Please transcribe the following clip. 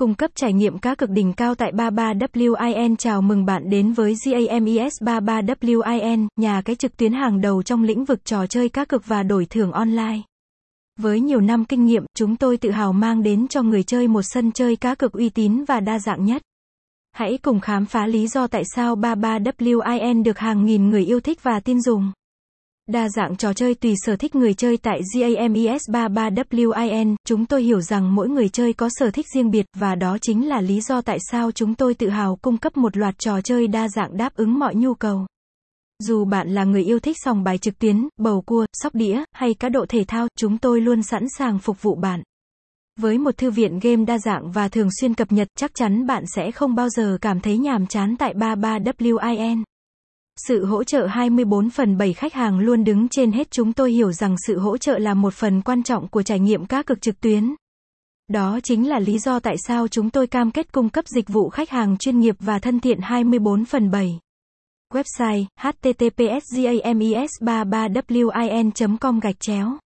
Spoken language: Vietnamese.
cung cấp trải nghiệm cá cực đỉnh cao tại 33WIN. Chào mừng bạn đến với GAMES 33WIN, nhà cái trực tuyến hàng đầu trong lĩnh vực trò chơi cá cực và đổi thưởng online. Với nhiều năm kinh nghiệm, chúng tôi tự hào mang đến cho người chơi một sân chơi cá cực uy tín và đa dạng nhất. Hãy cùng khám phá lý do tại sao 33WIN được hàng nghìn người yêu thích và tin dùng. Đa dạng trò chơi tùy sở thích người chơi tại GAMES 33WIN, chúng tôi hiểu rằng mỗi người chơi có sở thích riêng biệt và đó chính là lý do tại sao chúng tôi tự hào cung cấp một loạt trò chơi đa dạng đáp ứng mọi nhu cầu. Dù bạn là người yêu thích sòng bài trực tuyến, bầu cua, sóc đĩa hay cá độ thể thao, chúng tôi luôn sẵn sàng phục vụ bạn. Với một thư viện game đa dạng và thường xuyên cập nhật, chắc chắn bạn sẽ không bao giờ cảm thấy nhàm chán tại 33WIN. Sự hỗ trợ 24 phần 7 khách hàng luôn đứng trên hết chúng tôi hiểu rằng sự hỗ trợ là một phần quan trọng của trải nghiệm cá cực trực tuyến. Đó chính là lý do tại sao chúng tôi cam kết cung cấp dịch vụ khách hàng chuyên nghiệp và thân thiện 24 phần 7. Website https games 33 win com gạch chéo